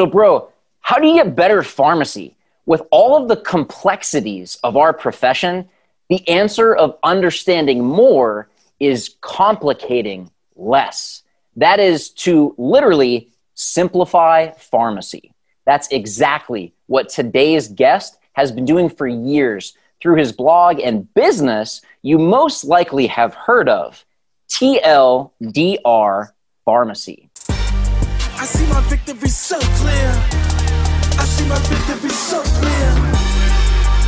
So, bro, how do you get better pharmacy? With all of the complexities of our profession, the answer of understanding more is complicating less. That is to literally simplify pharmacy. That's exactly what today's guest has been doing for years through his blog and business you most likely have heard of TLDR Pharmacy. I see my victory so clear. I see my victory so clear.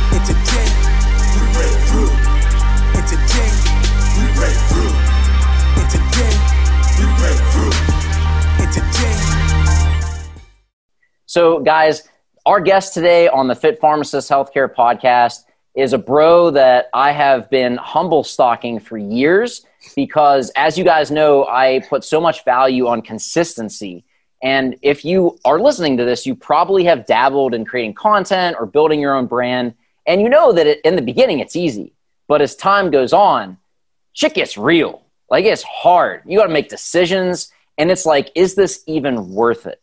We break through. We break through. We break through. So, guys, our guest today on the Fit Pharmacist Healthcare podcast is a bro that I have been humble stocking for years because, as you guys know, I put so much value on consistency. And if you are listening to this, you probably have dabbled in creating content or building your own brand. And you know that it, in the beginning, it's easy. But as time goes on, shit gets real. Like it's hard. You got to make decisions. And it's like, is this even worth it?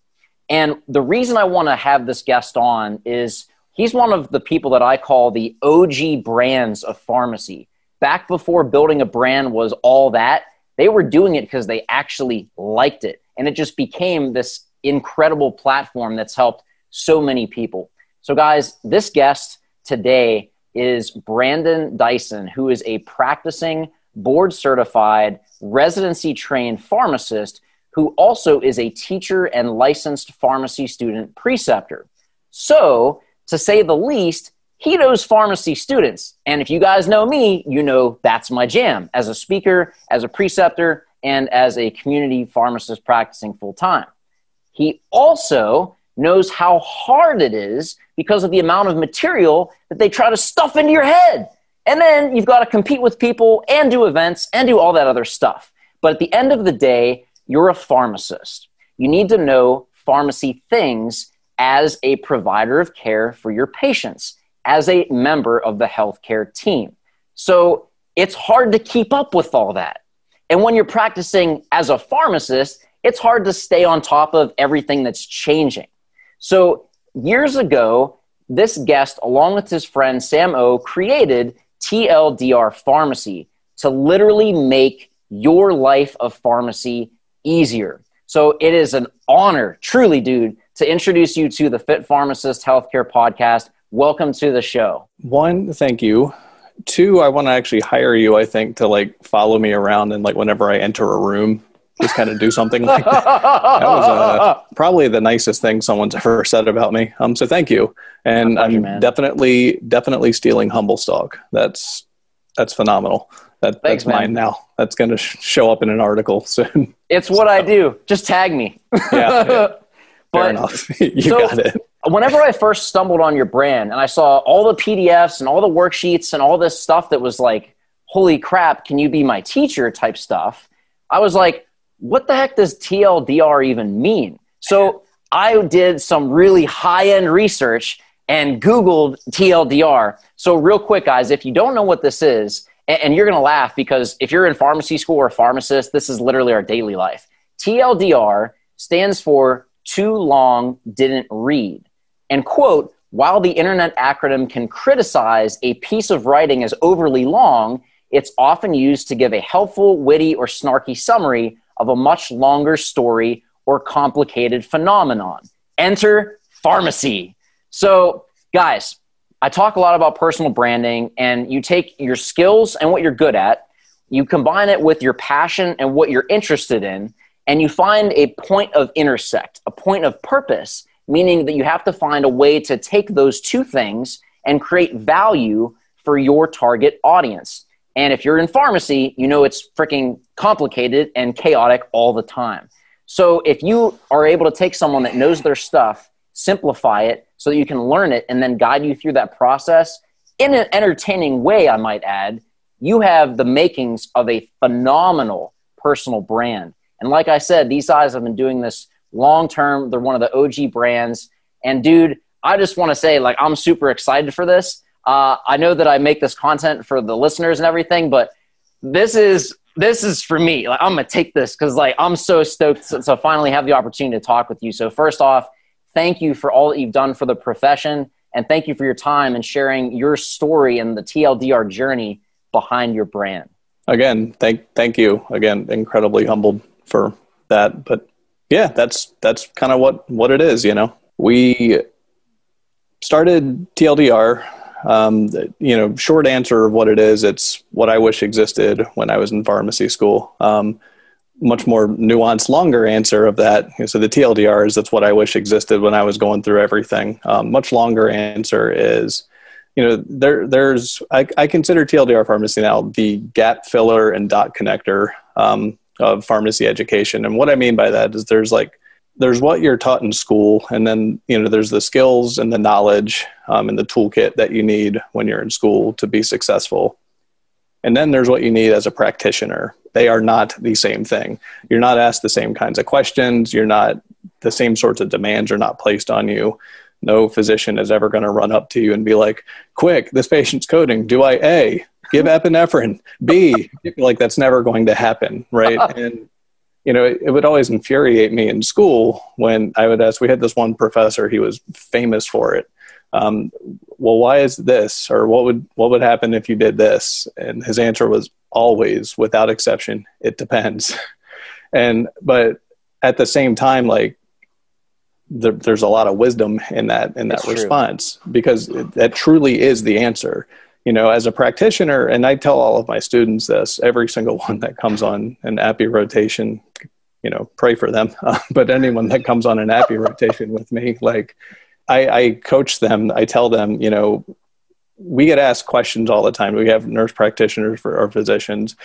And the reason I want to have this guest on is he's one of the people that I call the OG brands of pharmacy. Back before building a brand was all that, they were doing it because they actually liked it. And it just became this incredible platform that's helped so many people. So, guys, this guest today is Brandon Dyson, who is a practicing board certified residency trained pharmacist who also is a teacher and licensed pharmacy student preceptor. So, to say the least, he knows pharmacy students. And if you guys know me, you know that's my jam as a speaker, as a preceptor, and as a community pharmacist practicing full time. He also knows how hard it is because of the amount of material that they try to stuff into your head. And then you've got to compete with people and do events and do all that other stuff. But at the end of the day, you're a pharmacist. You need to know pharmacy things as a provider of care for your patients, as a member of the healthcare team. So it's hard to keep up with all that. And when you're practicing as a pharmacist, it's hard to stay on top of everything that's changing. So years ago, this guest, along with his friend Sam O, created TLDR Pharmacy to literally make your life of pharmacy easier. So it is an honor, truly, dude, to introduce you to the Fit Pharmacist Healthcare Podcast. Welcome to the show. One, thank you. Two, I want to actually hire you, I think, to like follow me around and like whenever I enter a room, just kind of do something like that. That was uh, probably the nicest thing someone's ever said about me. Um, so thank you. And pleasure, I'm man. definitely, definitely stealing humble stock. That's, that's phenomenal. That, Thanks, that's man. mine now. That's going to sh- show up in an article soon. It's what so. I do. Just tag me. yeah. yeah. Fair but, enough. you so got it. Whenever I first stumbled on your brand and I saw all the PDFs and all the worksheets and all this stuff that was like, holy crap, can you be my teacher type stuff? I was like, what the heck does TLDR even mean? So I did some really high end research and Googled TLDR. So, real quick, guys, if you don't know what this is, and you're going to laugh because if you're in pharmacy school or a pharmacist, this is literally our daily life. TLDR stands for too long didn't read. And quote, while the internet acronym can criticize a piece of writing as overly long, it's often used to give a helpful, witty, or snarky summary of a much longer story or complicated phenomenon. Enter pharmacy. So, guys, I talk a lot about personal branding, and you take your skills and what you're good at, you combine it with your passion and what you're interested in, and you find a point of intersect, a point of purpose, meaning that you have to find a way to take those two things and create value for your target audience. And if you're in pharmacy, you know it's freaking complicated and chaotic all the time. So if you are able to take someone that knows their stuff, simplify it so that you can learn it and then guide you through that process in an entertaining way, I might add, you have the makings of a phenomenal personal brand. And like I said, these guys have been doing this long term. They're one of the OG brands. And dude, I just want to say, like, I'm super excited for this. Uh, I know that I make this content for the listeners and everything, but this is this is for me. Like, I'm gonna take this because like I'm so stoked to, to finally have the opportunity to talk with you. So first off, thank you for all that you've done for the profession. And thank you for your time and sharing your story and the TLDR journey behind your brand. Again, thank thank you. Again, incredibly humbled for that. But yeah, that's that's kind of what what it is. You know, we started TLDR. Um, you know, short answer of what it is, it's what I wish existed when I was in pharmacy school. Um, much more nuanced, longer answer of that. So the TLDR is that's what I wish existed when I was going through everything. Um, much longer answer is, you know, there there's I, I, consider TLDR pharmacy now the gap filler and dot connector um, of pharmacy education. And what I mean by that is there's like there's what you're taught in school, and then you know there's the skills and the knowledge um, and the toolkit that you need when you're in school to be successful. And then there's what you need as a practitioner. They are not the same thing. You're not asked the same kinds of questions. You're not the same sorts of demands are not placed on you. No physician is ever going to run up to you and be like, "Quick, this patient's coding. Do I A give epinephrine? B like that's never going to happen, right?" and you know, it, it, would always infuriate me in school when I would ask. We had this one professor; he was famous for it um, well why is this or what would what would happen if you did this and his answer was always without exception it depends and but at the same time like there, there's a lot of wisdom in that in that response true. because it, that truly is the answer you know as a practitioner and i tell all of my students this every single one that comes on an APPE rotation you know pray for them uh, but anyone that comes on an APPE rotation with me like I, I coach them. I tell them, you know, we get asked questions all the time. We have nurse practitioners for our physicians,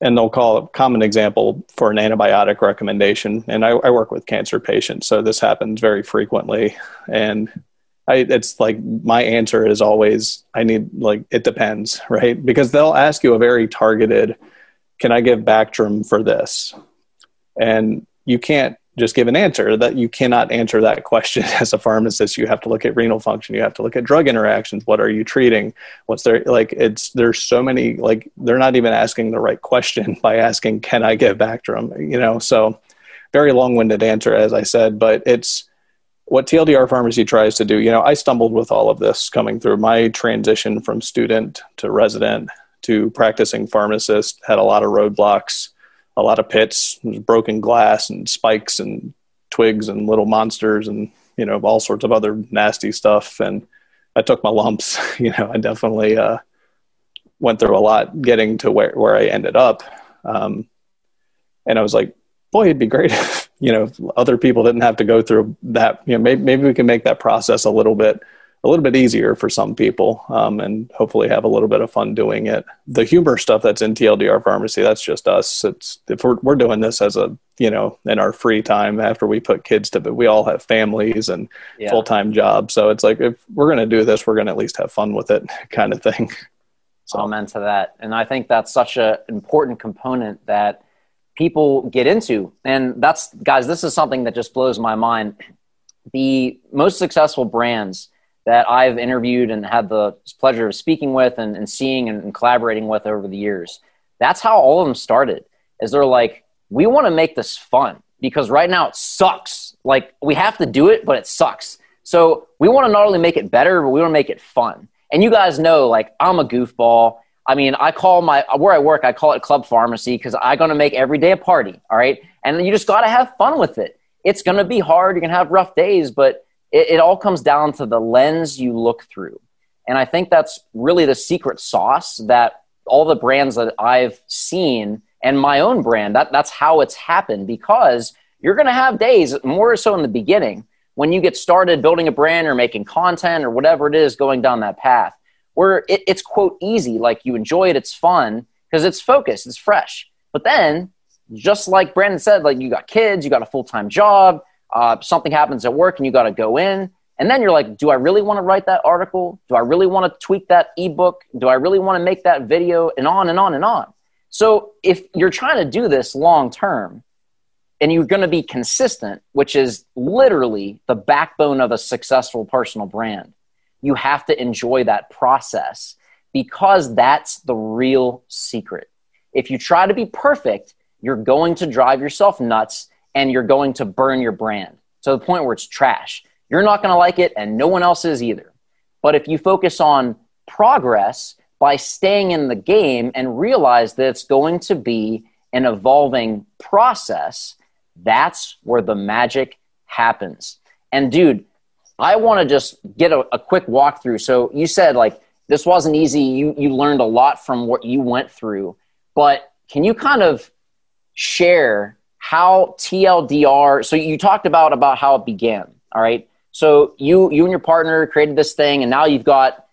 and they'll call a common example for an antibiotic recommendation. And I, I work with cancer patients, so this happens very frequently. And I, it's like my answer is always, I need like it depends, right? Because they'll ask you a very targeted, "Can I give Bactrim for this?" And you can't just give an answer that you cannot answer that question as a pharmacist. You have to look at renal function. You have to look at drug interactions. What are you treating? What's there like it's there's so many like they're not even asking the right question by asking can i give bactrim you know so very long-winded answer as i said but it's what tldr pharmacy tries to do you know i stumbled with all of this coming through my transition from student to resident to practicing pharmacist had a lot of roadblocks a lot of pits, broken glass and spikes and twigs and little monsters and you know all sorts of other nasty stuff. And I took my lumps. You know, I definitely uh, went through a lot getting to where where I ended up. Um, and I was like, boy, it'd be great you know other people didn't have to go through that. You know, maybe maybe we can make that process a little bit a little bit easier for some people um, and hopefully have a little bit of fun doing it. The humor stuff that's in TLDR pharmacy, that's just us. It's if we're, we're doing this as a, you know, in our free time after we put kids to bed, we all have families and yeah. full-time jobs. So it's like, if we're going to do this, we're going to at least have fun with it kind of thing. So. Amen to that. And I think that's such an important component that people get into. And that's, guys, this is something that just blows my mind. The most successful brands – that I've interviewed and had the pleasure of speaking with and, and seeing and, and collaborating with over the years. That's how all of them started. Is they're like, we want to make this fun because right now it sucks. Like we have to do it, but it sucks. So we want to not only make it better, but we want to make it fun. And you guys know, like I'm a goofball. I mean, I call my where I work, I call it club pharmacy because I'm gonna make every day a party. All right, and you just gotta have fun with it. It's gonna be hard. You're gonna have rough days, but it, it all comes down to the lens you look through. And I think that's really the secret sauce that all the brands that I've seen and my own brand, that, that's how it's happened because you're going to have days, more so in the beginning, when you get started building a brand or making content or whatever it is going down that path, where it, it's quote easy, like you enjoy it, it's fun because it's focused, it's fresh. But then, just like Brandon said, like you got kids, you got a full time job, uh, something happens at work and you got to go in and then you're like do i really want to write that article? Do i really want to tweak that ebook? Do i really want to make that video? And on and on and on. So if you're trying to do this long term and you're going to be consistent which is literally the backbone of a successful personal brand you have to enjoy that process because that's the real secret if you try to be perfect you're going to drive yourself nuts and you're going to burn your brand. to the point where it's trash. You're not going to like it, and no one else is either. But if you focus on progress by staying in the game and realize that it's going to be an evolving process, that's where the magic happens. And dude, I want to just get a, a quick walkthrough. So you said like this wasn't easy. You you learned a lot from what you went through, but can you kind of share how TLDR? So you talked about about how it began. All right. So you you and your partner created this thing, and now you've got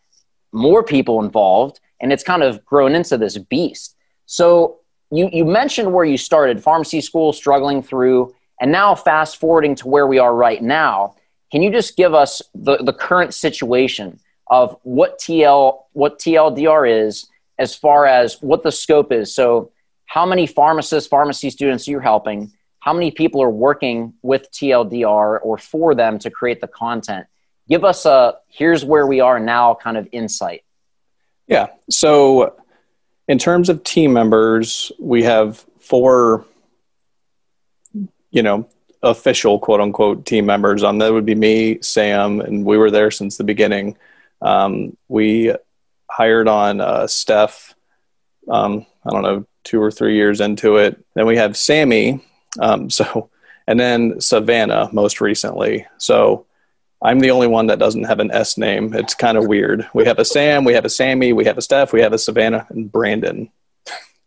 more people involved, and it's kind of grown into this beast. So you you mentioned where you started, pharmacy school, struggling through, and now fast forwarding to where we are right now. Can you just give us the, the current situation of what TL what TLDR is as far as what the scope is? So how many pharmacists, pharmacy students you're helping, how many people are working with TLDR or for them to create the content. Give us a here's where we are now kind of insight. Yeah. So, in terms of team members, we have four, you know, official quote unquote team members. On that would be me, Sam, and we were there since the beginning. Um, we hired on uh, Steph. Um, I don't know, two or three years into it. Then we have Sammy, um, so, and then Savannah most recently. So I'm the only one that doesn't have an S name. It's kind of weird. We have a Sam, we have a Sammy, we have a Steph, we have a Savannah, and Brandon.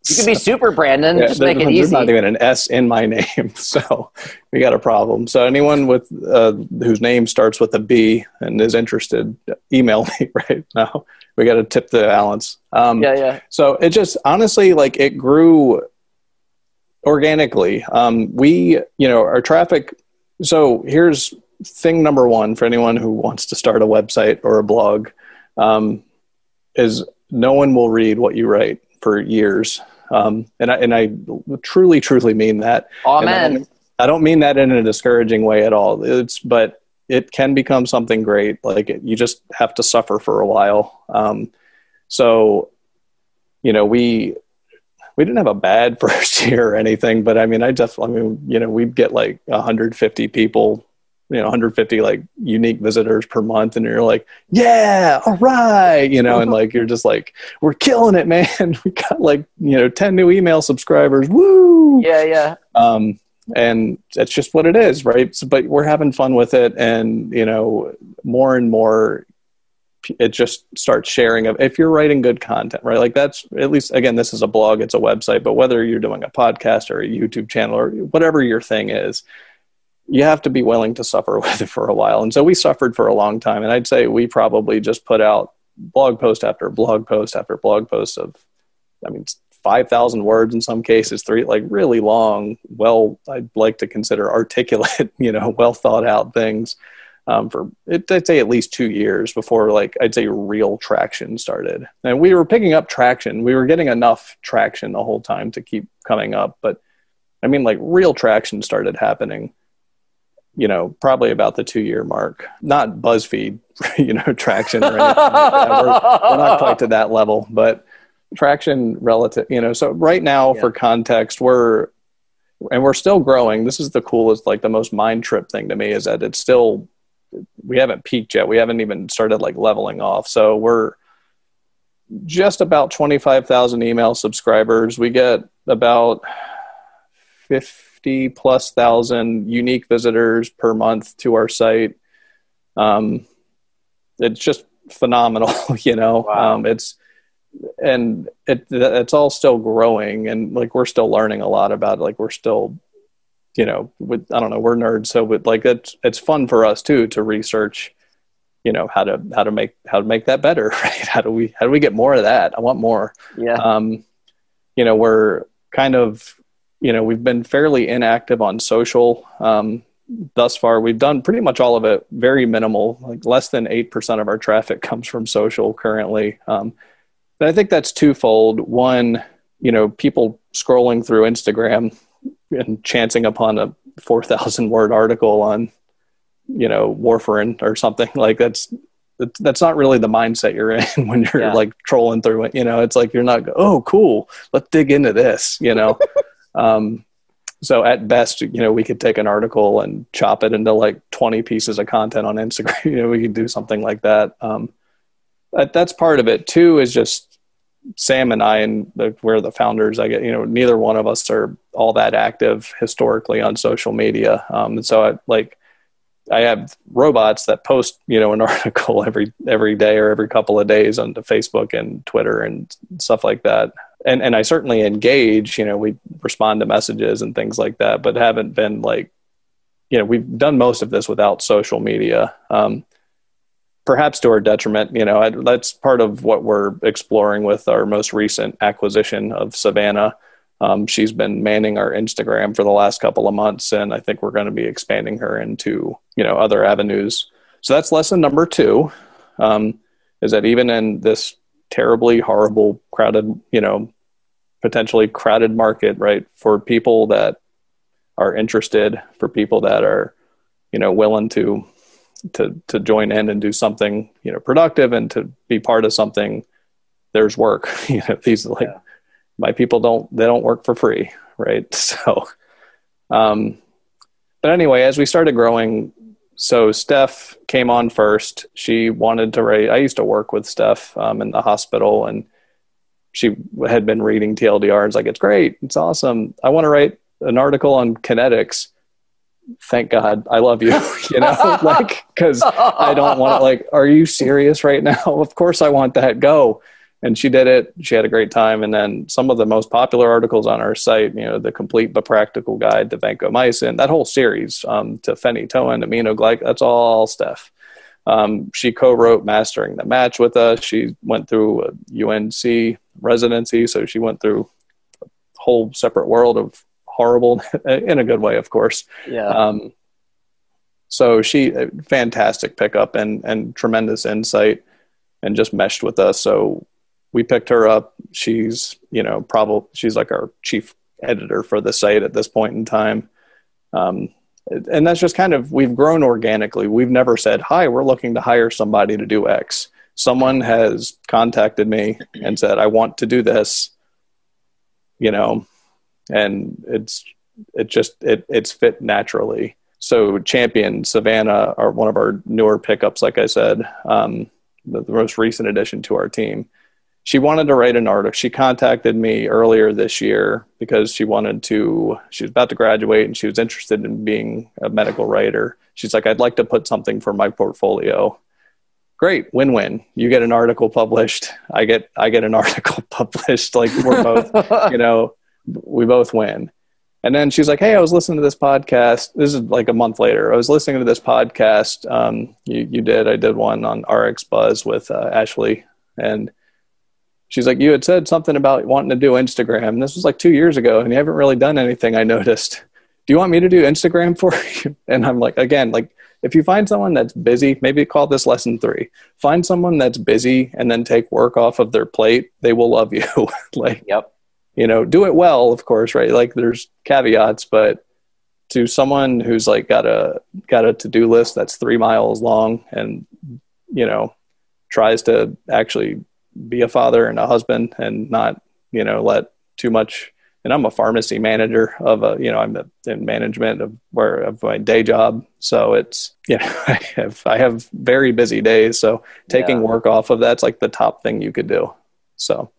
You can be super Brandon. Yeah, just make it easy. There's not even an S in my name, so we got a problem. So anyone with uh, whose name starts with a B and is interested, email me right now. We got to tip the balance. Um, yeah, yeah. So it just honestly like it grew organically. Um, we, you know, our traffic. So here's thing number one for anyone who wants to start a website or a blog um, is no one will read what you write for years. Um, and I, and I truly, truly mean that. Amen. I don't, I don't, mean that in a discouraging way at all. It's, but it can become something great. Like it, you just have to suffer for a while. Um, so, you know, we, we didn't have a bad first year or anything, but I mean, I just, I mean, you know, we'd get like 150 people, you know, 150 like unique visitors per month, and you're like, yeah, all right, you know, and like you're just like, we're killing it, man. We got like you know 10 new email subscribers, woo! Yeah, yeah. Um, and that's just what it is, right? So, but we're having fun with it, and you know, more and more it just starts sharing of if you're writing good content right like that's at least again this is a blog it's a website but whether you're doing a podcast or a youtube channel or whatever your thing is you have to be willing to suffer with it for a while and so we suffered for a long time and i'd say we probably just put out blog post after blog post after blog post of i mean 5000 words in some cases three like really long well i'd like to consider articulate you know well thought out things um, for it, I'd say at least two years before like I'd say real traction started. And we were picking up traction. We were getting enough traction the whole time to keep coming up. But I mean, like real traction started happening, you know, probably about the two year mark. Not BuzzFeed, you know, traction or anything like we're, we're, not quite to that level, but traction relative, you know. So right now, yeah. for context, we're and we're still growing. This is the coolest, like the most mind trip thing to me is that it's still we haven't peaked yet. We haven't even started like leveling off. So we're just about 25,000 email subscribers. We get about 50 plus thousand unique visitors per month to our site. Um, it's just phenomenal, you know. Wow. Um, it's and it it's all still growing, and like we're still learning a lot about it. Like we're still you know, with I don't know, we're nerds, so with like it's it's fun for us too to research, you know, how to how to make how to make that better, right? How do we how do we get more of that? I want more. Yeah. Um, you know, we're kind of, you know, we've been fairly inactive on social. Um, thus far we've done pretty much all of it very minimal like less than 8% of our traffic comes from social currently um, but i think that's twofold one you know people scrolling through instagram and chancing upon a 4,000 word article on, you know, warfarin or something like that's, that's not really the mindset you're in when you're yeah. like trolling through it. You know, it's like you're not, oh, cool, let's dig into this, you know. Um, so at best, you know, we could take an article and chop it into like 20 pieces of content on Instagram. you know, we could do something like that. Um, that that's part of it. Two is just Sam and I, and the, we're the founders. I get, you know, neither one of us are all that active historically on social media. Um, and so I like, I have robots that post, you know, an article every every day or every couple of days onto Facebook and Twitter and stuff like that. And and I certainly engage, you know, we respond to messages and things like that, but haven't been like, you know, we've done most of this without social media. Um, perhaps to our detriment, you know, I, that's part of what we're exploring with our most recent acquisition of Savannah. Um, she's been manning our Instagram for the last couple of months, and I think we're going to be expanding her into you know other avenues. So that's lesson number two, um, is that even in this terribly horrible, crowded, you know, potentially crowded market, right, for people that are interested, for people that are you know willing to to to join in and do something you know productive and to be part of something, there's work. you know, these like. Yeah my people don't they don't work for free right so um but anyway as we started growing so steph came on first. She wanted to write i used to work with steph um, in the hospital and she had been reading tldr and it's like it's great. It's awesome. I want to write an article on kinetics. Thank god. I love you you know like because i don't want to like are you serious right now? Of course i want that. Go and she did it. She had a great time. And then some of the most popular articles on our site, you know, the complete but practical guide to vancomycin, that whole series um, to phenytoin, aminoglyc, that's all Steph. Um, she co-wrote Mastering the Match with us. She went through a UNC residency, so she went through a whole separate world of horrible, in a good way, of course. Yeah. Um, so she, fantastic pickup and and tremendous insight, and just meshed with us. So we picked her up. She's, you know, probably she's like our chief editor for the site at this point in time. Um, and that's just kind of we've grown organically. We've never said, "Hi, we're looking to hire somebody to do X." Someone has contacted me and said, "I want to do this," you know, and it's it just it it's fit naturally. So, Champion Savannah are one of our newer pickups. Like I said, um, the, the most recent addition to our team she wanted to write an article. She contacted me earlier this year because she wanted to, she was about to graduate and she was interested in being a medical writer. She's like, I'd like to put something for my portfolio. Great, win-win. You get an article published. I get, I get an article published. Like we're both, you know, we both win. And then she's like, Hey, I was listening to this podcast. This is like a month later. I was listening to this podcast. Um, you, you did, I did one on RX Buzz with uh, Ashley and she's like, you had said something about wanting to do Instagram. And this was like two years ago, and you haven't really done anything. I noticed. Do you want me to do Instagram for you? And I'm like, again, like if you find someone that's busy, maybe call this lesson three. Find someone that's busy and then take work off of their plate. They will love you. like, yep. You know, do it well, of course, right? Like there's caveats, but to someone who's like got a got a to-do list that's three miles long and you know tries to actually be a father and a husband and not you know let too much and i'm a pharmacy manager of a you know i'm in management of where of my day job. So it's you know i have i have very busy days. So taking yeah. work off of that's like the top thing you could do. So.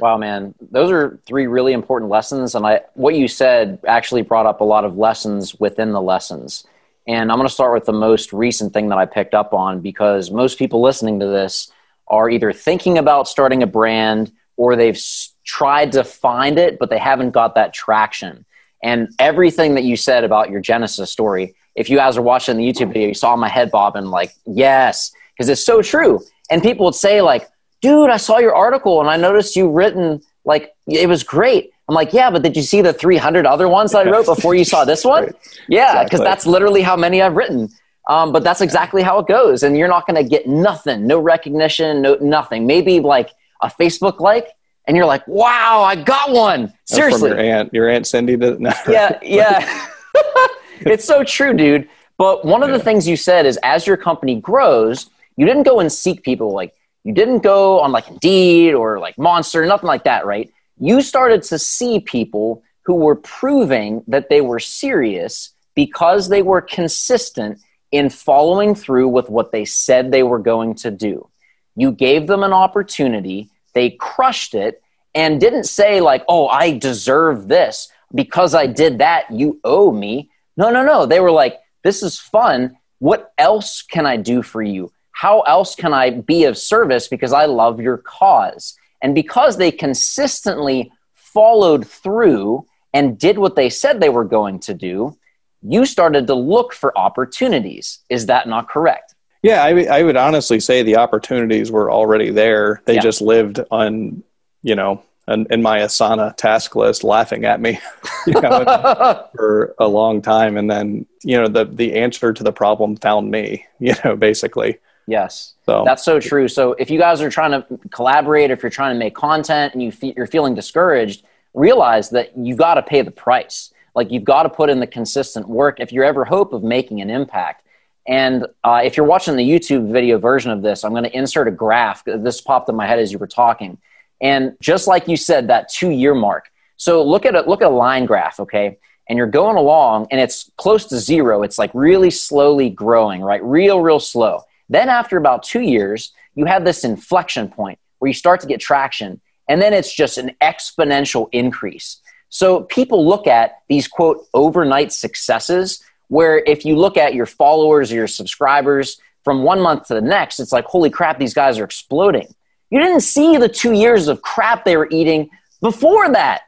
Wow man. Those are three really important lessons. And i what you said actually brought up a lot of lessons within the lessons. And i'm going to start with the most recent thing that i picked up on because most people listening to this are either thinking about starting a brand or they've tried to find it, but they haven't got that traction. And everything that you said about your Genesis story, if you guys are watching the YouTube video, you saw my head bobbing like, yes, because it's so true. And people would say, like, dude, I saw your article and I noticed you written, like, it was great. I'm like, yeah, but did you see the 300 other ones that I wrote before you saw this one? right. Yeah, because exactly. that's literally how many I've written. Um, but that's exactly how it goes. And you're not going to get nothing, no recognition, no nothing. Maybe like a Facebook like, and you're like, wow, I got one. Seriously. your aunt, your aunt Cindy did no, Yeah, yeah. it's so true, dude. But one of yeah. the things you said is as your company grows, you didn't go and seek people like you didn't go on like Indeed or like Monster, nothing like that, right? You started to see people who were proving that they were serious because they were consistent in following through with what they said they were going to do. You gave them an opportunity, they crushed it, and didn't say, like, oh, I deserve this. Because I did that, you owe me. No, no, no. They were like, this is fun. What else can I do for you? How else can I be of service because I love your cause? And because they consistently followed through and did what they said they were going to do, you started to look for opportunities. Is that not correct? Yeah, I, would honestly say the opportunities were already there. They yeah. just lived on, you know, in, in, my Asana task list, laughing at me you know, for a long time, and then you know the the answer to the problem found me. You know, basically. Yes, so that's so true. So if you guys are trying to collaborate, if you're trying to make content, and you fe- you're feeling discouraged, realize that you got to pay the price. Like you've got to put in the consistent work if you're ever hope of making an impact. And uh, if you're watching the YouTube video version of this, I'm going to insert a graph. This popped in my head as you were talking. And just like you said, that two year mark. So look at a, look at a line graph, okay? And you're going along and it's close to zero. It's like really slowly growing, right? Real, real slow. Then after about two years, you have this inflection point where you start to get traction. And then it's just an exponential increase. So people look at these quote overnight successes where if you look at your followers or your subscribers from one month to the next, it's like, holy crap, these guys are exploding. You didn't see the two years of crap they were eating before that.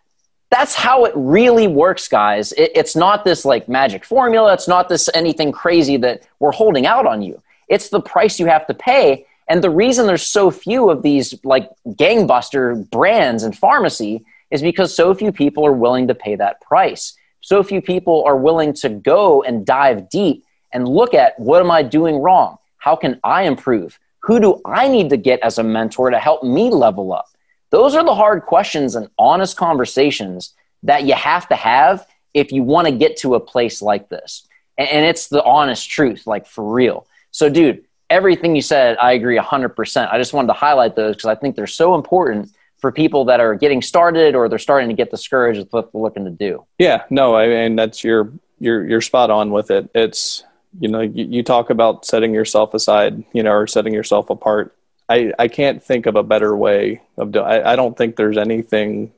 That's how it really works, guys. It, it's not this like magic formula. It's not this anything crazy that we're holding out on you. It's the price you have to pay. And the reason there's so few of these like gangbuster brands and pharmacy is because so few people are willing to pay that price. So few people are willing to go and dive deep and look at what am I doing wrong? How can I improve? Who do I need to get as a mentor to help me level up? Those are the hard questions and honest conversations that you have to have if you want to get to a place like this. And it's the honest truth, like for real. So, dude, everything you said, I agree 100%. I just wanted to highlight those because I think they're so important for people that are getting started or they're starting to get discouraged with what they're looking to do. Yeah, no, I mean that's your you're you're spot on with it. It's you know you, you talk about setting yourself aside, you know, or setting yourself apart. I I can't think of a better way of doing. I, don't think there's anything.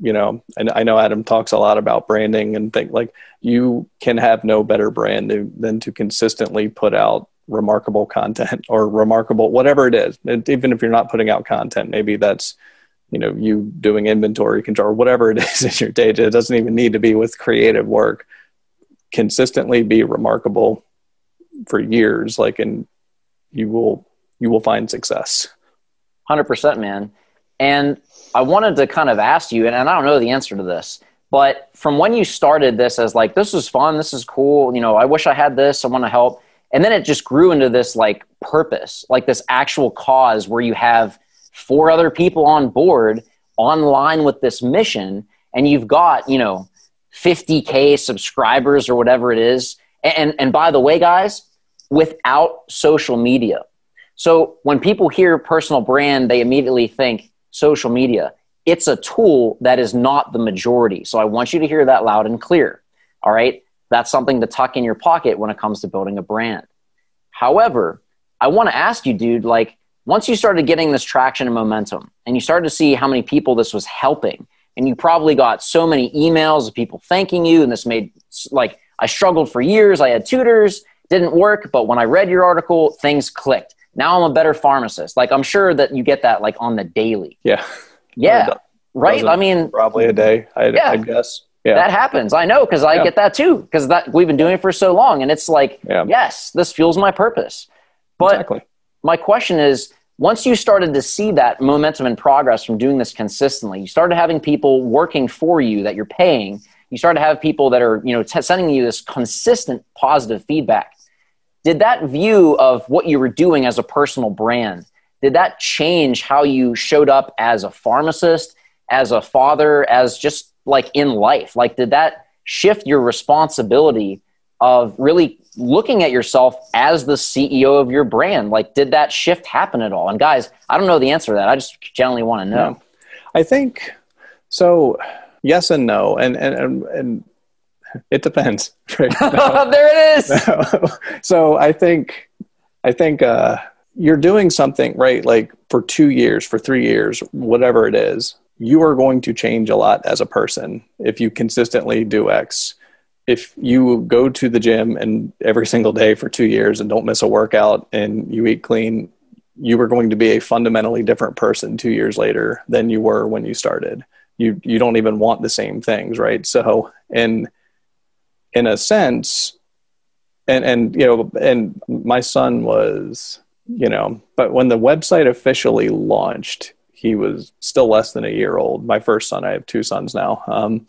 You know, and I know Adam talks a lot about branding and think like you can have no better brand than to consistently put out remarkable content or remarkable whatever it is. even if you're not putting out content, maybe that's you know you doing inventory control whatever it is in your data it doesn't even need to be with creative work. Consistently be remarkable for years like and you will you will find success. 100% man. And i wanted to kind of ask you and i don't know the answer to this but from when you started this as like this is fun this is cool you know i wish i had this i want to help and then it just grew into this like purpose like this actual cause where you have four other people on board online with this mission and you've got you know 50k subscribers or whatever it is. And and by the way guys without social media. So when people hear personal brand they immediately think social media. It's a tool that is not the majority. So i want you to hear that loud and clear all right? That's something to tuck in your pocket when it comes to building a brand. However i want to ask you dude like once you started getting this traction and momentum and you started to see how many people this was helping and you probably got so many emails of people thanking you and this made like i struggled for years i had tutors didn't work but when i read your article things clicked now i'm a better pharmacist like i'm sure that you get that like on the daily yeah yeah right i mean probably a day i, yeah. I guess yeah. That happens. I know because I yeah. get that too. Because that we've been doing it for so long, and it's like, yeah. yes, this fuels my purpose. But exactly my question is once you started to see that momentum and progress from doing this consistently, you started having people working for you that you're paying. You started to have people that are, you know, t- sending you this consistent positive feedback. Did that view of what you were doing as a personal brand, did that change how you showed up as a pharmacist, as a father, as just like in life? Like, did that shift your responsibility of really looking at yourself as the CEO of your brand? Like, did that shift happen at all? And guys, I don't know the answer to that. I just generally want to know. I think so. yes and no, and and and, and it depends. Right? there it is. so I think I think uh, you're doing something right, like for two years, for three years, whatever it is. You are going to change a lot as a person if you consistently do X. If you go to the gym and every single day for two years and don't miss a workout and you eat clean, you are going to be a fundamentally different person two years later than you were when you started. You you don't even want the same things, right? So in in a sense, and and you know, and my son was, you know, but when the website officially launched, he was still less than a year old. My first son, I have two sons now. Um,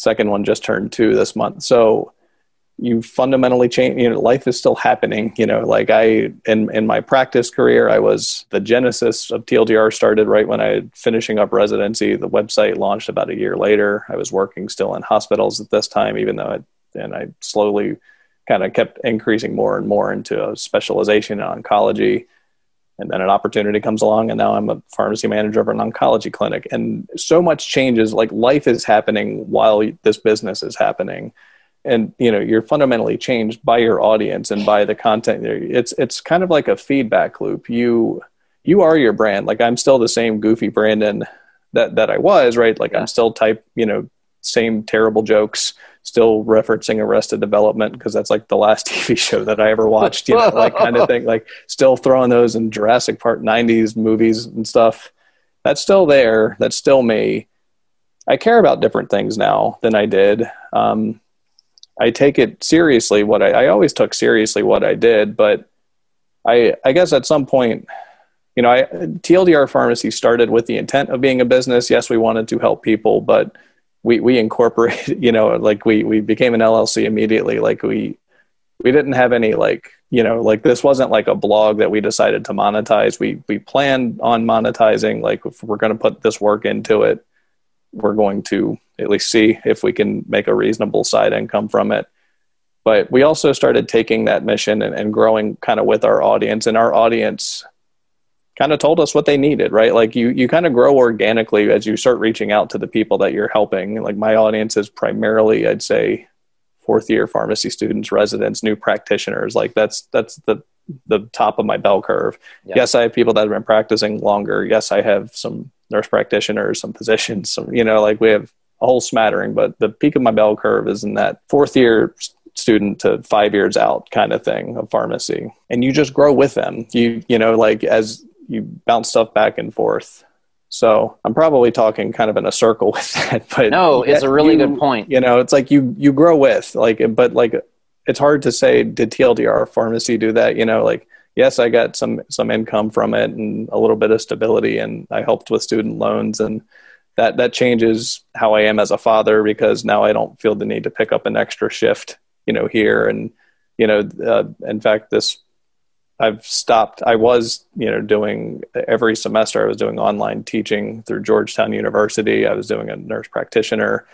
second one just turned two this month. So you fundamentally change you know life is still happening you know like i in in my practice career i was the genesis of tldr started right when i finishing up residency. The website launched about a year later. I was working still in hospitals at this time even though it, and i slowly kind of kept increasing more and more into a specialization in oncology and then an opportunity comes along and now i'm a pharmacy manager of an oncology clinic. And so much changes like life is happening while this business is happening. And you know you're fundamentally changed by your audience and by the content. It's it's kind of like a feedback loop. You you are your brand. Like i'm still the same goofy brandon that that i was right? Like yeah. i'm still type you know same terrible jokes still referencing arrested development because that's like the last tv show that i ever watched you know like kind of thing like still throwing those in jurassic park 90s movies and stuff that's still there that's still me i care about different things now than i did um, I take it seriously. What I, I always took seriously what I did, but I I guess at some point, you know, I, TLDR Pharmacy started with the intent of being a business. Yes, we wanted to help people, but we we incorporated, you know, like we we became an LLC immediately. Like we we didn't have any like you know like this wasn't like a blog that we decided to monetize. We we planned on monetizing. Like if we're going to put this work into it, we're going to at least see if we can make a reasonable side income from it. But we also started taking that mission and, and growing kind of with our audience, and our audience kind of told us what they needed, right? Like you, you kind of grow organically as you start reaching out to the people that you're helping. Like my audience is primarily, I'd say, fourth year pharmacy students, residents, new practitioners. Like that's that's the the top of my bell curve. Yeah. Yes, I have people that have been practicing longer. Yes, I have some nurse practitioners, some physicians, some you know, like we have a whole smattering, but the peak of my bell curve is in that fourth year student to five years out kind of thing of pharmacy. And you just grow with them. You, you know, like as you bounce stuff back and forth. So I'm probably talking kind of in a circle with that, but no, it's a really you, good point. You know, it's like you, you grow with like, but like, it's hard to say, did TLDR pharmacy do that? You know, like, yes, I got some, some income from it and a little bit of stability and I helped with student loans and, that that changes how I am as a father because now I don't feel the need to pick up an extra shift, you know, here and you know, uh, in fact, this I've stopped. I was, you know, doing every semester. I was doing online teaching through Georgetown University. I was doing a nurse practitioner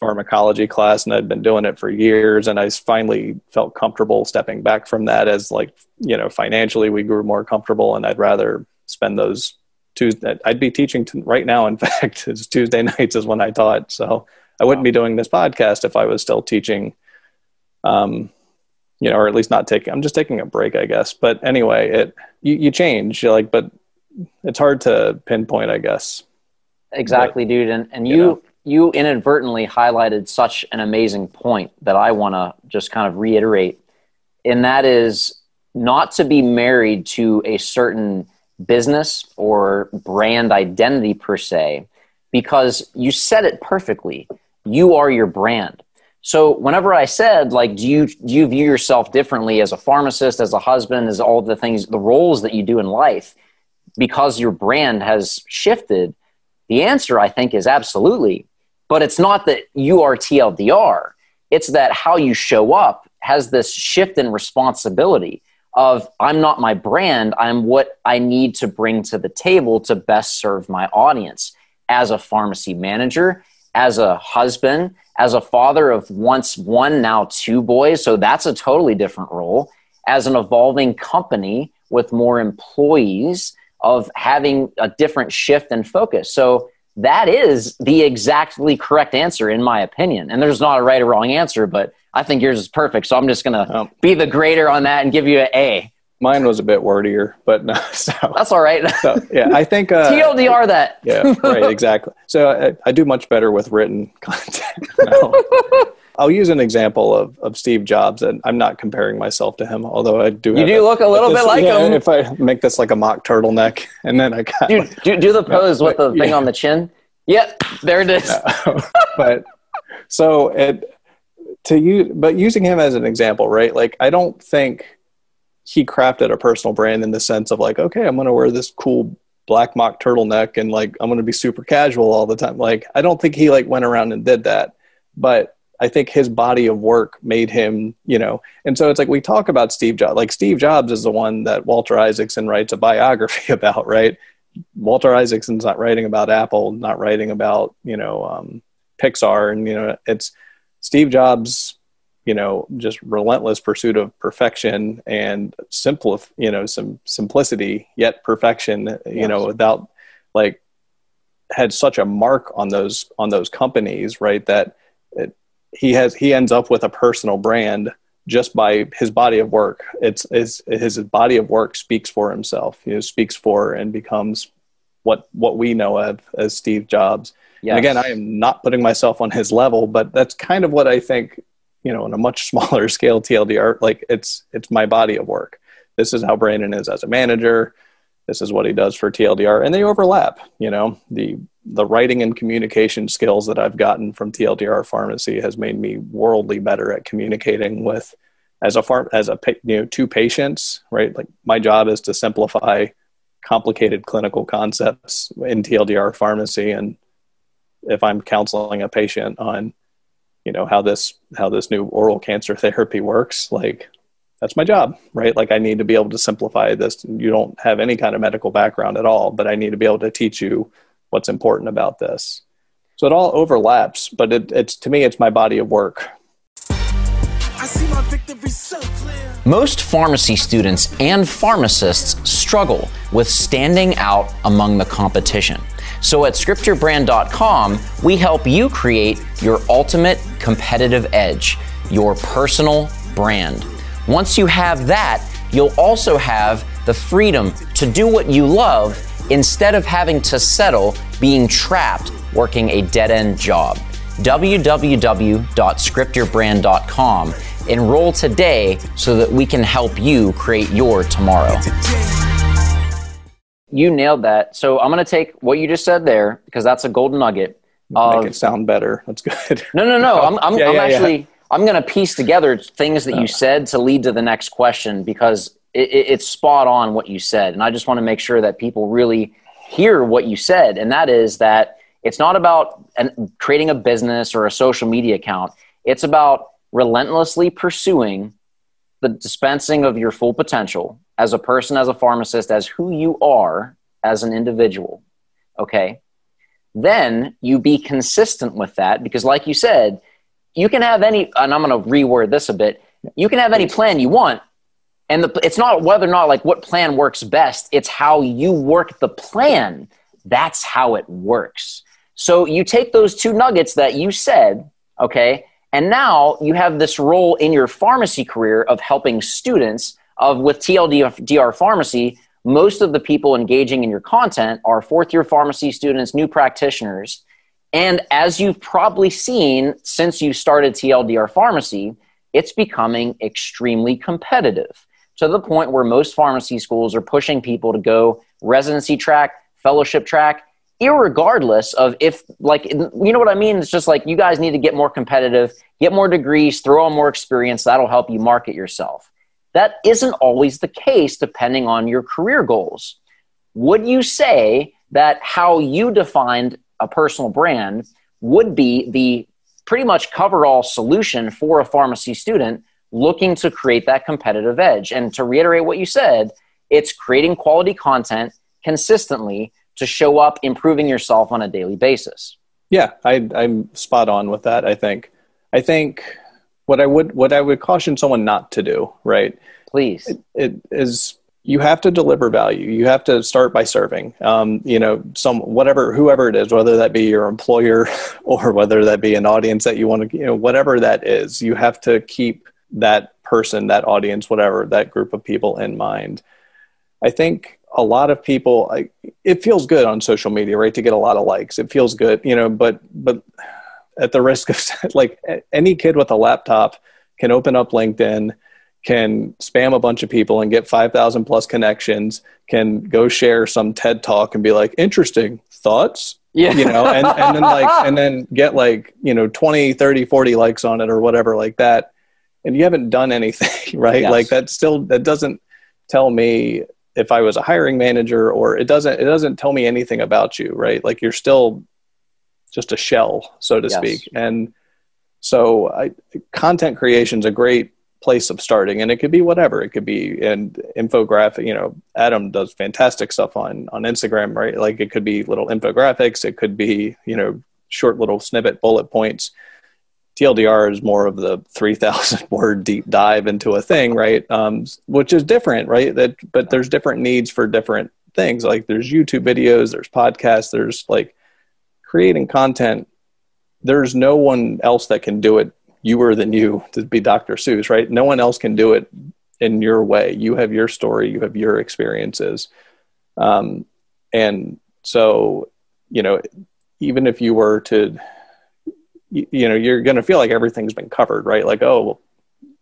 pharmacology class, and I'd been doing it for years. And I finally felt comfortable stepping back from that. As like, you know, financially we grew more comfortable, and I'd rather spend those Tuesday. I'd be teaching to, right now. In fact, it's Tuesday nights is when I taught. So I wouldn't be doing this podcast if I was still teaching. Um, you know, or at least not taking. I'm just taking a break, I guess. But anyway, it you, you change. You're like, but it's hard to pinpoint, I guess. Exactly, but, dude. And and you. you know, you inadvertently highlighted such an amazing point that I want to just kind of reiterate, and that is not to be married to a certain business or brand identity per se because you said it perfectly. You are your brand. So whenever I said like do you do you view yourself differently as a pharmacist, as a husband, as all the things the roles that you do in life because your brand has shifted? The answer I think is absolutely. But it's not that you are TLDR. It's that how you show up has this shift in responsibility of I'm not my brand, I'm what I need to bring to the table to best serve my audience as a pharmacy manager, as a husband, as a father of once one, now two boys. So that's a totally different role. As an evolving company with more employees, of having a different shift and focus. So that is the exactly correct answer in my opinion. And there's not a right or wrong answer, but I think yours is perfect. So I'm just going to Oh. be the grader on that and give you an A. Mine was a bit wordier, but no. So, That's all right. so yeah, I think uh, TLDR that. yeah, right, exactly. So I, I do much better with written content. No. I'll use an example of, of Steve Jobs, and I'm not comparing myself to him, although I do. You do look a little this- bit like yeah, him. If I make this like a mock turtleneck, and then I got, Do, do, do the pose with the thing yeah. on the chin. Yep, there it is. but so it to you, but using him as an example, right? Like I don't think he crafted a personal brand in the sense of like, okay, I'm going to wear this cool black mock turtleneck and like I'm going to be super casual all the time. Like I don't think he like went around and did that, but I think his body of work made him, you know, and so it's like we talk about Steve Jobs. Like Steve Jobs is the one that Walter Isaacson writes a biography about, right? Walter Isaacson's not writing about Apple, not writing about, you know, um, Pixar, and you know, it's Steve Jobs, you know, just relentless pursuit of perfection and simple, you know, some simplicity yet perfection, you Yes. know, without like had such a mark on those on those companies, right? That it, he has he ends up with a personal brand just by his body of work. It's his his body of work speaks for himself. You know, speaks for and becomes what what we know of as Steve Jobs. Yes. And again, I am not putting myself on his level, but that's kind of what I think. You know, on a much smaller scale, TLDR, like it's it's my body of work. This is how Brandon is as a manager. This is what he does for TLDR, and they overlap. You know, the the writing and communication skills that I've gotten from TLDR Pharmacy has made me worldly better at communicating with as a farm as a you know two patients. Right, like my job is to simplify complicated clinical concepts in TLDR Pharmacy, and if I'm counseling a patient on you know how this how this new oral cancer therapy works like that's my job right like i need to be able to simplify this you don't have any kind of medical background at all but i need to be able to teach you what's important about this so it all overlaps but it, it's to me it's my body of work I see my victory so clear. Most pharmacy students and pharmacists struggle with standing out among the competition. So at scriptyourbrand.com, we help you create your ultimate competitive edge, your personal brand. Once you have that, you'll also have the freedom to do what you love instead of having to settle being trapped working a dead end job www.scriptyourbrand.com. Enroll today so that we can help you create your tomorrow. You nailed that. So I'm going to take what you just said there because that's a golden nugget. make it sound better that's good no, no, no. I'm, I'm, Yeah, I'm yeah, yeah. actually I'm going to piece together things that you uh. said to lead to the next question because it, it, it's spot on what you said, and I just want to make sure that people really hear what you said, and that is that it's not about an, creating a business or a social media account. It's about relentlessly pursuing the dispensing of your full potential as a person, as a pharmacist, as who you are as an individual. Okay. Then you be consistent with that because, like you said, you can have any, and I'm going to reword this a bit. You can have any plan you want, and the, it's not whether or not like what plan works best. It's how you work the plan. That's how it works. So you take those two nuggets that you said, okay, and now you have this role in your pharmacy career of helping students of with TLDR pharmacy. Most of the people engaging in your content are fourth year pharmacy students, new practitioners. And as you've probably seen since you started TLDR pharmacy, it's becoming extremely competitive to the point where most pharmacy schools are pushing people to go residency track, fellowship track, irregardless of if like you know what I mean? It's just like you guys need to get more competitive, get more degrees, throw on more experience, that'll help you market yourself. That isn't always the case depending on your career goals. Would you say that how you defined a personal brand would be the pretty much cover all solution for a pharmacy student looking to create that competitive edge? And to reiterate what you said, it's creating quality content consistently to show up improving yourself on a daily basis. Yeah, I, I'm spot on with that. I think. I think what I would what I would caution someone not to do, right, Please. it is you have to deliver value. You have to start by serving. Um, you know, some whatever whoever it is, whether that be your employer or whether that be an audience that you want to, you know, whatever that is, you have to keep that person, that audience, whatever that group of people in mind. I think a lot of people, I, it feels good on social media, right, to get a lot of likes. It feels good, you know, but but at the risk of like any kid with a laptop can open up LinkedIn can spam a bunch of people and get 5,000 plus connections, can go share some TED talk and be like, interesting thoughts. Yeah. You know, and, and then like, and then get like, you know, 20, 30, 40 likes on it or whatever like that. And you haven't done anything, right? Yes. Like that still, that doesn't tell me if I was a hiring manager or it doesn't, it doesn't tell me anything about you, right? Like you're still just a shell, so to yes. speak. And so I, content creation is a great place of starting and it could be whatever. It could be and infographic you know adam does fantastic stuff on on instagram right? Like it could be little infographics. It could be you know short little snippet bullet points. Tldr is more of the 3000 word deep dive into a thing right? Um, which is different right? That but there's different needs for different things. Like there's youtube videos there's podcasts there's like creating content there's no one else that can do it youer than you to be Dr. Seuss, right? No one else can do it in your way. You have your story, you have your experiences. Um, and so, you know, even if you were to, you, you know, you're going to feel like everything's been covered, right? Like, oh,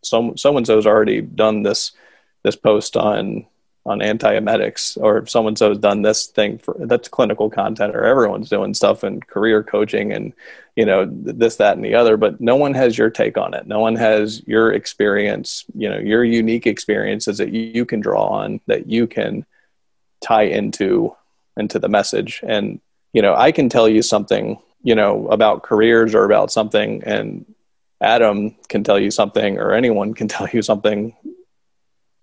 so so and so's already done this this post on on antiemetics or someone so's done this thing for that's clinical content or everyone's doing stuff in career coaching and you know this that and the other but no one has your take on it. No one has your experience you know your unique experiences that you can draw on that you can tie into into the message. And you know i can tell you something you know about careers or about something and adam can tell you something or anyone can tell you something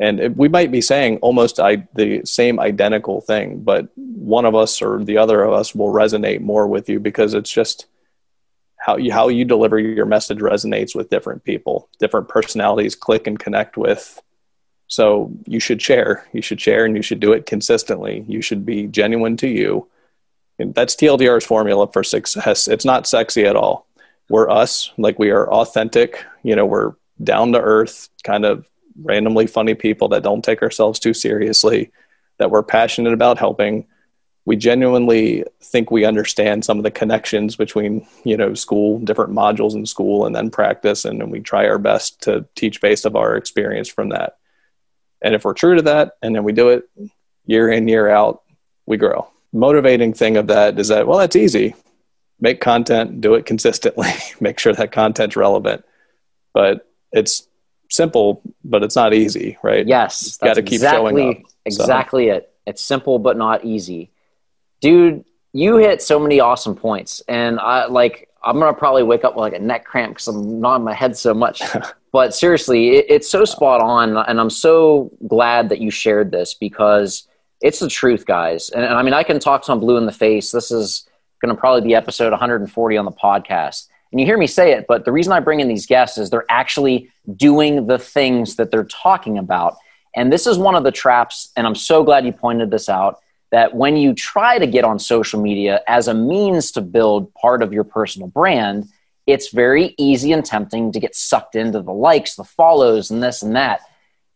and we might be saying almost I, the same identical thing but one of us or the other of us will resonate more with you because it's just how you how you deliver your message resonates with different people different personalities click and connect with. So you should share you should share and you should do it consistently. You should be genuine to you. And that's tldr's formula for success. It's not sexy at all. We're us like we are authentic you know we're down to earth kind of randomly funny people that don't take ourselves too seriously, that we're passionate about helping. We genuinely think we understand some of the connections between, you know, school, different modules in school, and then practice, and, and we try our best to teach based of our experience from that. And if we're true to that, and then we do it year in, year out, we grow. Motivating thing of that is that, well, that's easy. Make content, do it consistently, make sure that content's relevant. But it's simple, but it's not easy, right? Yes, got to keep exactly, showing up. Exactly so. it. It's simple but not easy, dude. You hit so many awesome points, and I like. I'm gonna probably wake up with like a neck cramp because I'm nodding my head so much. but seriously, it, it's so spot on, and I'm so glad that you shared this because it's the truth, guys. And, and I mean, I can talk to them blue in the face. This is going to probably be episode 140 on the podcast and you hear me say it, but the reason I bring in these guests is they're actually doing the things that they're talking about. And this is one of the traps, and I'm so glad you pointed this out that when you try to get on social media as a means to build part of your personal brand, it's very easy and tempting to get sucked into the likes, the follows, and this and that.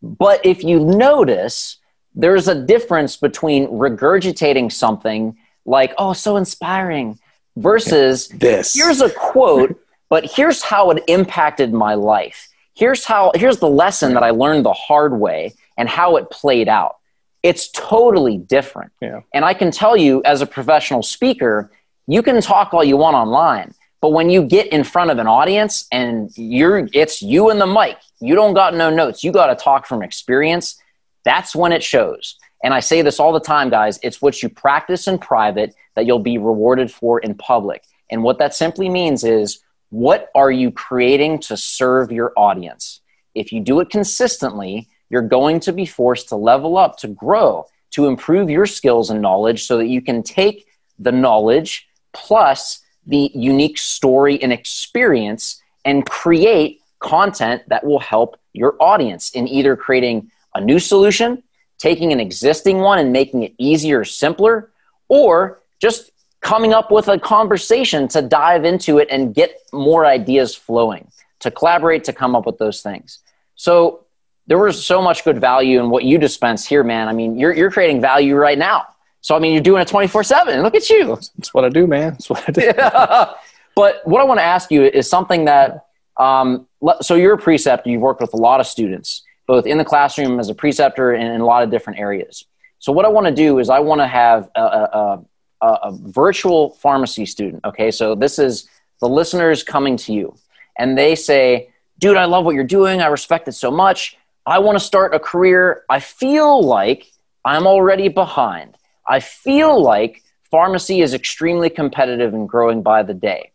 But if you notice, there's a difference between regurgitating something like, oh, so inspiring, versus this. Here's a quote, but here's how it impacted my life. Here's how here's the lesson that I learned the hard way and how it played out. It's totally different. Yeah. And I can tell you as a professional speaker, you can talk all you want online, but when you get in front of an audience and you're it's you and the mic, you don't got no notes. You got to talk from experience. That's when it shows. And I say this all the time, guys. It's what you practice in private that you'll be rewarded for in public. And what that simply means is what are you creating to serve your audience? If you do it consistently, you're going to be forced to level up, to grow, to improve your skills and knowledge so that you can take the knowledge plus the unique story and experience and create content that will help your audience in either creating a new solution taking an existing one and making it easier, simpler, or just coming up with a conversation to dive into it and get more ideas flowing, to collaborate, to come up with those things. So there was so much good value in what you dispense here, man. I mean, you're, you're creating value right now. So, I mean, you're doing it 24 7. Look at you. That's what I do, man. That's what I do. Yeah. But what I want to ask you is something that, um, so you're a preceptor, you've worked with a lot of students, both in the classroom as a preceptor and in a lot of different areas. So, what I want to do is I want to have a, a, a, a virtual pharmacy student. Okay. So, this is the listeners coming to you, and they say, dude, I love what you're doing. I respect it so much. I want to start a career. I feel like I'm already behind. I feel like pharmacy is extremely competitive and growing by the day.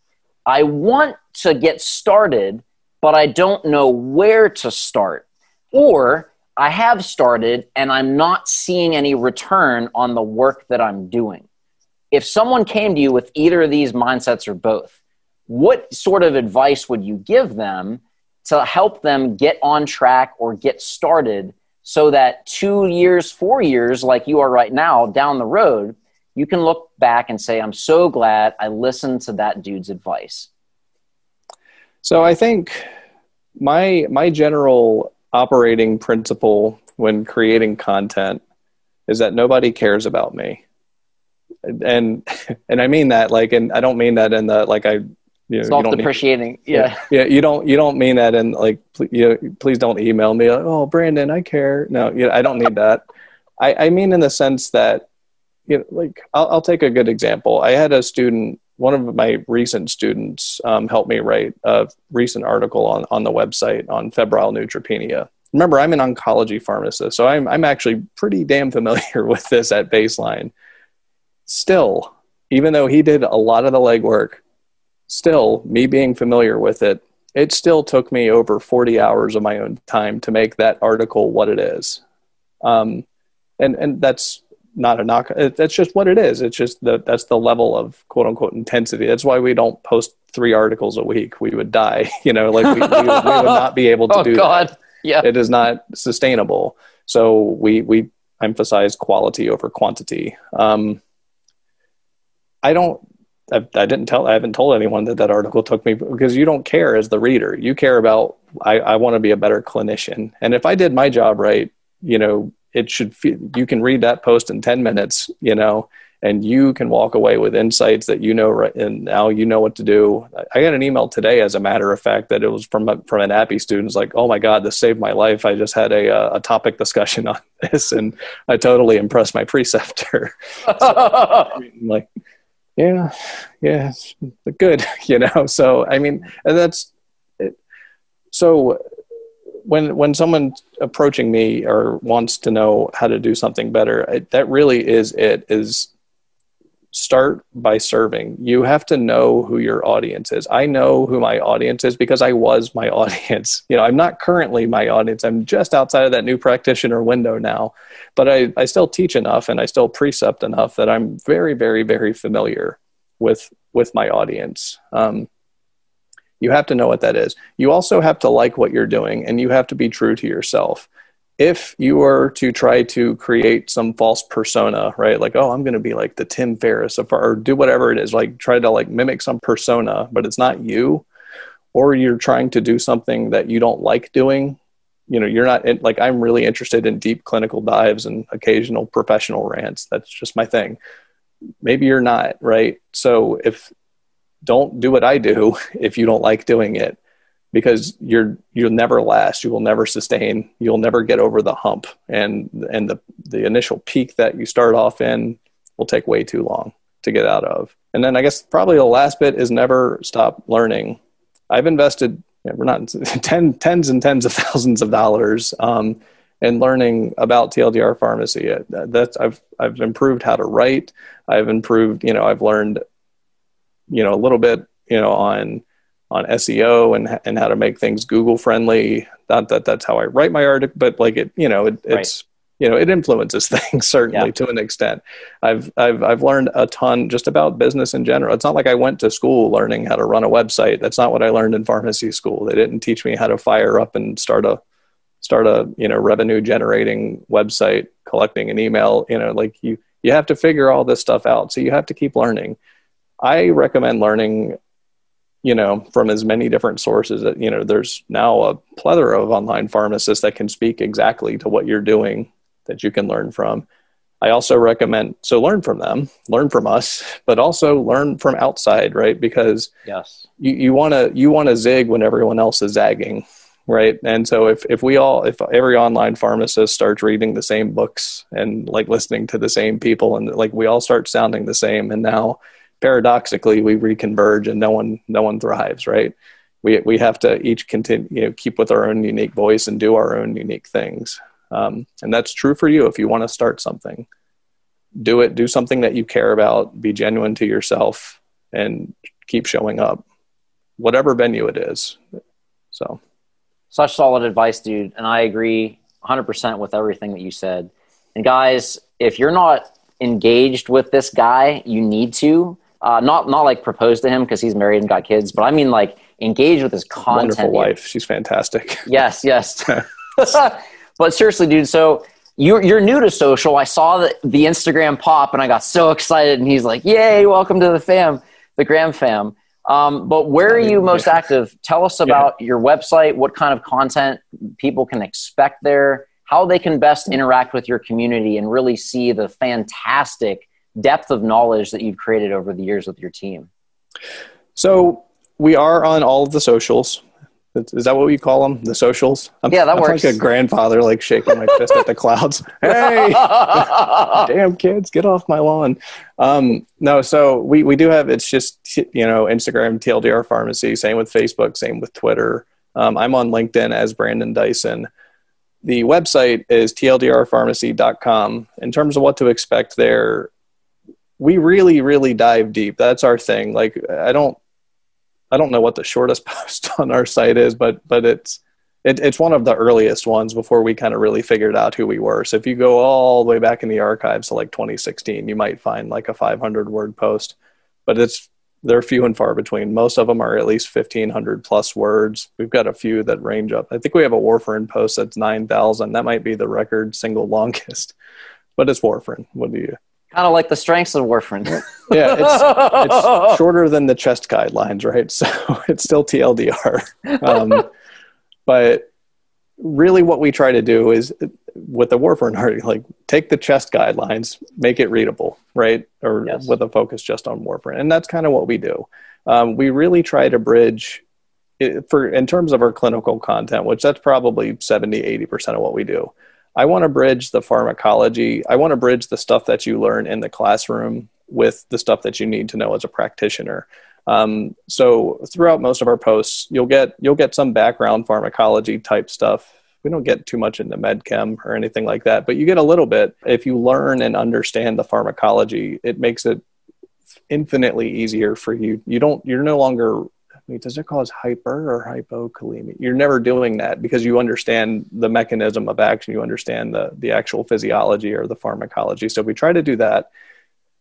I want to get started, but I don't know where to start. Or I have started and I'm not seeing any return on the work that I'm doing. If someone came to you with either of these mindsets or both, what sort of advice would you give them to help them get on track or get started so that two years, four years, like you are right now, down the road, you can look back and say, I'm so glad I listened to that dude's advice? So I think my my general operating principle when creating content is that nobody cares about me. And and I mean that like and I don't mean that in the like I you know, self-depreciating. yeah. yeah, You don't you don't mean that in like you know, please don't email me like, oh Brandon, I care. No, you know, I don't need that. I, I mean in the sense that you know, like I'll, I'll take a good example. I had a student, one of my recent students, um, helped me write a recent article on on the website on febrile neutropenia. Remember, I'm an oncology pharmacist, so I'm I'm actually pretty damn familiar with this at baseline. Still, even though he did a lot of the legwork, still, me being familiar with it, it still took me over 40 hours of my own time to make that article what it is. Um, and, and that's not a knock. That's just what it is. It's just that that's the level of quote unquote intensity. That's why we don't post three articles a week. We would die, you know, like we, we, would, we would, not be able to oh, do God. that. Yeah. It is not sustainable. So we, we emphasize quality over quantity. Um, I don't I, I, didn't tell I haven't told anyone that that article took me because you don't care as the reader. You care about I, I want to be a better clinician, and if I did my job right, you know, it should feel, you can read that post in ten minutes, you know, and you can walk away with insights that you know right, and now you know what to do. I got an email today, as a matter of fact, that it was from a, from an APPE student. It's like, oh my god, this saved my life. I just had a uh, a topic discussion on this, and I totally impressed my preceptor. so, like yeah, yeah, good, you know. So I mean, and that's it. so when when someone's approaching me or wants to know how to do something better, that really is it. Is start by serving. You have to know who your audience is. I know who my audience is because I was my audience. You know, I'm not currently my audience. I'm just outside of that new practitioner window now. But I, I still teach enough and I still precept enough that I'm very, very, very familiar with with my audience. Um, you have to know what that is. You also have to like what you're doing and you have to be true to yourself if you were to try to create some false persona, right? Like, oh, I'm going to be like the Tim Ferriss or do whatever it is, like try to like mimic some persona, but it's not you, or you're trying to do something that you don't like doing. You know, you're not like, I'm really interested in deep clinical dives and occasional professional rants. That's just my thing. Maybe you're not, right? So if don't do what I do if you don't like doing it because you're you'll never last. You will never sustain. You'll never get over the hump. And and the the initial peak that you start off in will take way too long to get out of. And then i guess probably the last bit is never stop learning. I've invested know, we're not ten, tens and tens of thousands of dollars um, in learning about tldr pharmacy. That's i've i've improved how to write. I've improved you know i've learned you know a little bit you know on on SEO and and how to make things Google friendly. Not that that's how I write my article, but like it, you know, it, it's right. you know, it influences things certainly yeah. to an extent. I've I've I've learned a ton just about business in general. It's not like I went to school learning how to run a website. That's not what I learned in pharmacy school. They didn't teach me how to fire up and start a start a you know revenue generating website collecting an email you know like you you have to figure all this stuff out so you have to keep learning i recommend learning you know from as many different sources that you know there's now a plethora of online pharmacists that can speak exactly to what you're doing that you can learn from. I also recommend so learn from them learn from us but also learn from outside right? Because yes. you you want to you want to zig when everyone else is zagging right? And so if if we all if every online pharmacist starts reading the same books and like listening to the same people and like we all start sounding the same and now paradoxically we reconverge and no one no one thrives right? We we have to each continue you know keep with our own unique voice and do our own unique things. Um, and that's true for you if you want to start something. Do it do something that you care about be genuine to yourself and keep showing up whatever venue it is. So. Such solid advice dude and i agree 100% with everything that you said. And guys if you're not engaged with this guy you need to uh, not not like propose to him because he's married and got kids, but I mean like engage with his content. Wonderful wife, she's fantastic. Yes, yes. but seriously, dude, so you're you're new to social. I saw the, the Instagram pop and I got so excited. And he's like, "Yay, welcome to the fam, the Gram fam." Um, but where are you most active? Tell us about yeah. your website. What kind of content people can expect there? How they can best interact with your community and really see the fantastic depth of knowledge that you've created over the years with your team? So we are on all of the socials. Is that what we call them? The socials? I'm, yeah, that I'm works. like a grandfather, like shaking my fist at the clouds. Hey, damn kids, get off my lawn. Um, no, so we, we do have, it's just, you know, Instagram, TLDR Pharmacy, same with Facebook, same with Twitter. Um, I'm on LinkedIn as Brandon Dyson. The website is tldrpharmacy.com. In terms of what to expect there, we really really dive deep. That's our thing. Like i don't i don't know what the shortest post on our site is but but it's it, it's one of the earliest ones before we kind of really figured out who we were. So if you go all the way back in the archives to like 2016 you might find like a 500 word post but it's they're few and far between. Most of them are at least 1500 plus words. We've got a few that range up. I think we have a warfarin post that's 9000 that might be the record single longest but it's warfarin. What do you Kind of like the strengths of warfarin. yeah, it's, it's, shorter than the chest guidelines, right? So it's still TLDR. Um, but really, what we try to do is with the warfarin, article, like take the chest guidelines, make it readable, right? Or yes. with a focus just on warfarin, and that's kind of what we do. Um, we really try to bridge it, for in terms of our clinical content, which that's probably 70, 80% of what we do I want to bridge the pharmacology. I want to bridge the stuff that you learn in the classroom with the stuff that you need to know as a practitioner. Um, so throughout most of our posts, you'll get you'll get some background pharmacology type stuff. We don't get too much into medchem or anything like that, but you get a little bit. If you learn and understand the pharmacology, it makes it infinitely easier for you. You don't you're no longer does it cause hyper or hypokalemia? You're never doing that because you understand the mechanism of action. You understand the, the actual physiology or the pharmacology. So if we try to do that.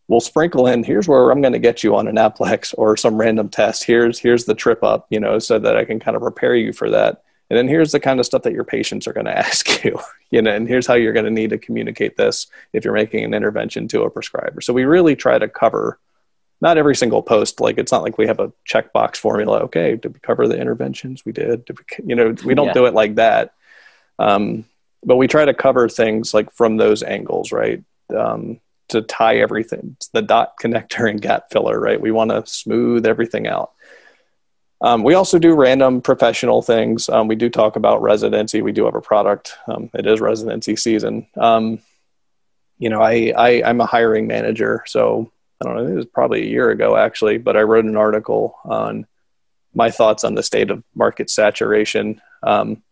We'll sprinkle in, here's where I'm going to get you on a NAPLEX or some random test. Here's, here's the trip up, you know, so that I can kind of prepare you for that. And then here's the kind of stuff that your patients are going to ask you, you know, and here's how you're going to need to communicate this if you're making an intervention to a prescriber. So we really try to cover not every single post like it's not like we have a checkbox formula okay did we cover the interventions we did, did we, you know we don't yeah. do it like that. Um, but we try to cover things like from those angles right? Um, to tie everything it's the dot connector and gap filler right? We want to smooth everything out. Um, we also do random professional things. Um, we do talk about residency. We do have a product. Um, it is residency season. Um, you know I, I i'm a hiring manager so I don't know, it was probably a year ago actually, but I wrote an article on my thoughts on the state of market saturation. Um,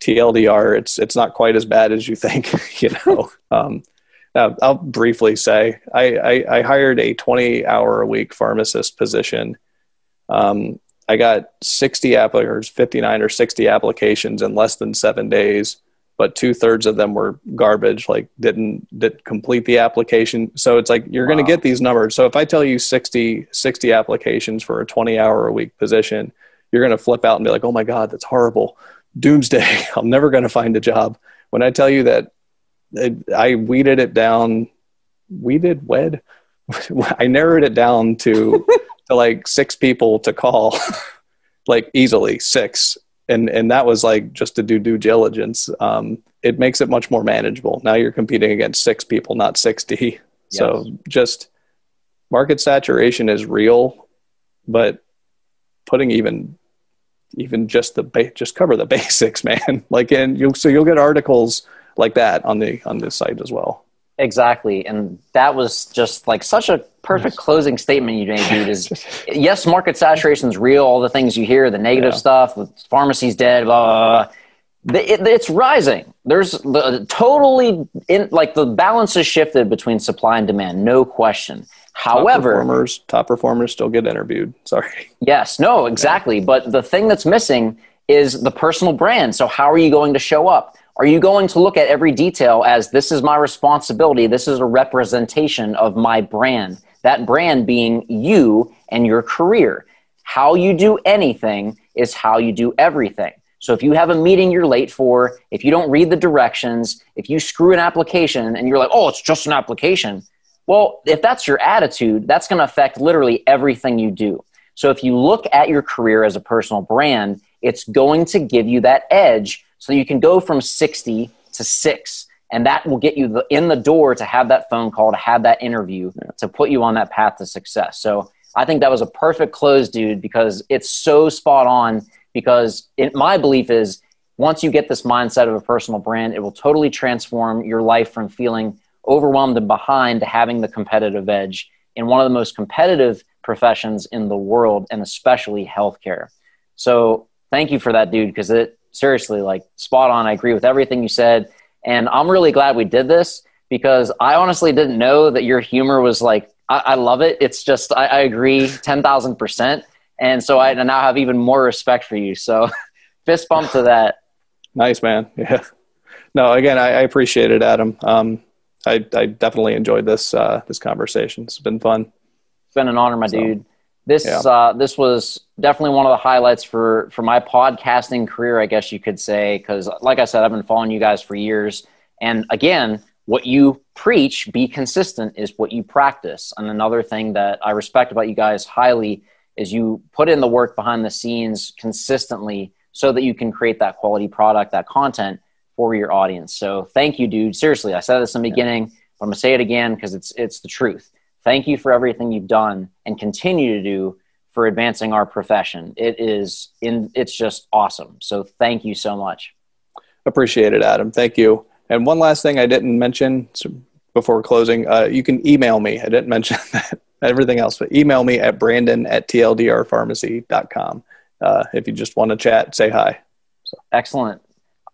TLDR, it's it's not quite as bad as you think. You know, um, I'll briefly say I, I, I, hired a 20 hour a week pharmacist position. Um, I got 60 applicants, 59 or 60 applications in less than seven days but two thirds of them were garbage, like didn't did complete the application. So it's like you're wow. going to get these numbers. So if I tell you 60, 60 applications for a 20 hour a week position, you're going to flip out and be like, oh my God, that's horrible. doomsday. I'm never going to find a job. When I tell you that I weeded it down, weeded, wed, I narrowed it down to, to like six people to call, like easily six. And, and that was like just to do due diligence. Um, it makes it much more manageable. Now you're competing against six people, not 60. Yes. So just market saturation is real, but putting even even just the ba- just cover the basics, man. like, and you so you'll get articles like that on the on this site as well. Exactly, and that was just like such a perfect yes. closing statement you made, dude. Is yes, market saturation is real. All the things you hear, the negative yeah. stuff, the pharmacy's dead, blah, blah, blah. It, it's rising. There's the totally in like the balance is shifted between supply and demand, no question. However, top performers, top performers still get interviewed. Sorry. Yes, no, exactly. Yeah. But the thing that's missing is the personal brand. So how are you going to show up? Are you going to look at every detail as this is my responsibility? This is a representation of my brand. That brand being you and your career. How you do anything is how you do everything. So if you have a meeting you're late for, if you don't read the directions, if you screw an application and you're like, oh, it's just an application, well, if that's your attitude, that's going to affect literally everything you do. So if you look at your career as a personal brand, it's going to give you that edge so you can go from 60 to 6 and that will get you the, in the door to have that phone call to have that interview to put you on that path to success so i think that was a perfect close dude because it's so spot on because it, my belief is once you get this mindset of a personal brand it will totally transform your life from feeling overwhelmed and behind to having the competitive edge in one of the most competitive professions in the world and especially healthcare. So thank you for that, dude, because it seriously like spot on. I agree with everything you said. And I'm really glad we did this because I honestly didn't know that your humor was like, I, I love it. It's just, I, I agree 10,000%. And so I now have even more respect for you. So fist bump to that. Nice, man. Yeah. No, again, I, I appreciate it, Adam. Um, I, I definitely enjoyed this uh, this conversation. It's been fun. It's been an honor, my so, dude. This yeah. uh, this was definitely one of the highlights for for my podcasting career, I guess you could say. Because, like I said, I've been following you guys for years, and again, what you preach, be consistent, is what you practice. And another thing that I respect about you guys highly is you put in the work behind the scenes consistently, so that you can create that quality product, that content for your audience. So thank you, dude. Seriously, I said this in the beginning, but I'm gonna say it again because it's it's the truth. Thank you for everything you've done and continue to do for advancing our profession. It is in it's just awesome. So thank you so much. Appreciate it, Adam. Thank you. And one last thing I didn't mention before closing, uh, you can email me. I didn't mention that everything else, but email me at brandon at tldrpharmacy.com uh, if you just want to chat, say hi. So. Excellent.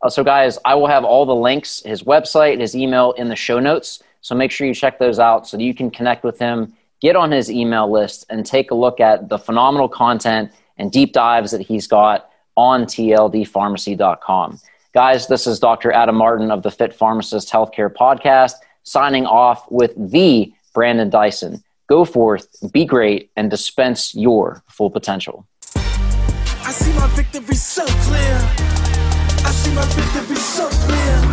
Uh, so, guys, I will have all the links, his website, his email in the show notes. So make sure you check those out so that you can connect with him, get on his email list, and take a look at the phenomenal content and deep dives that he's got on tldrpharmacy.com. Guys, this is Dr. Adam Martin of the Fit Pharmacist Healthcare Podcast, signing off with the Brandon Dyson. Go forth, be great, and dispense your full potential. I see my victory so clear. I see my victory so clear.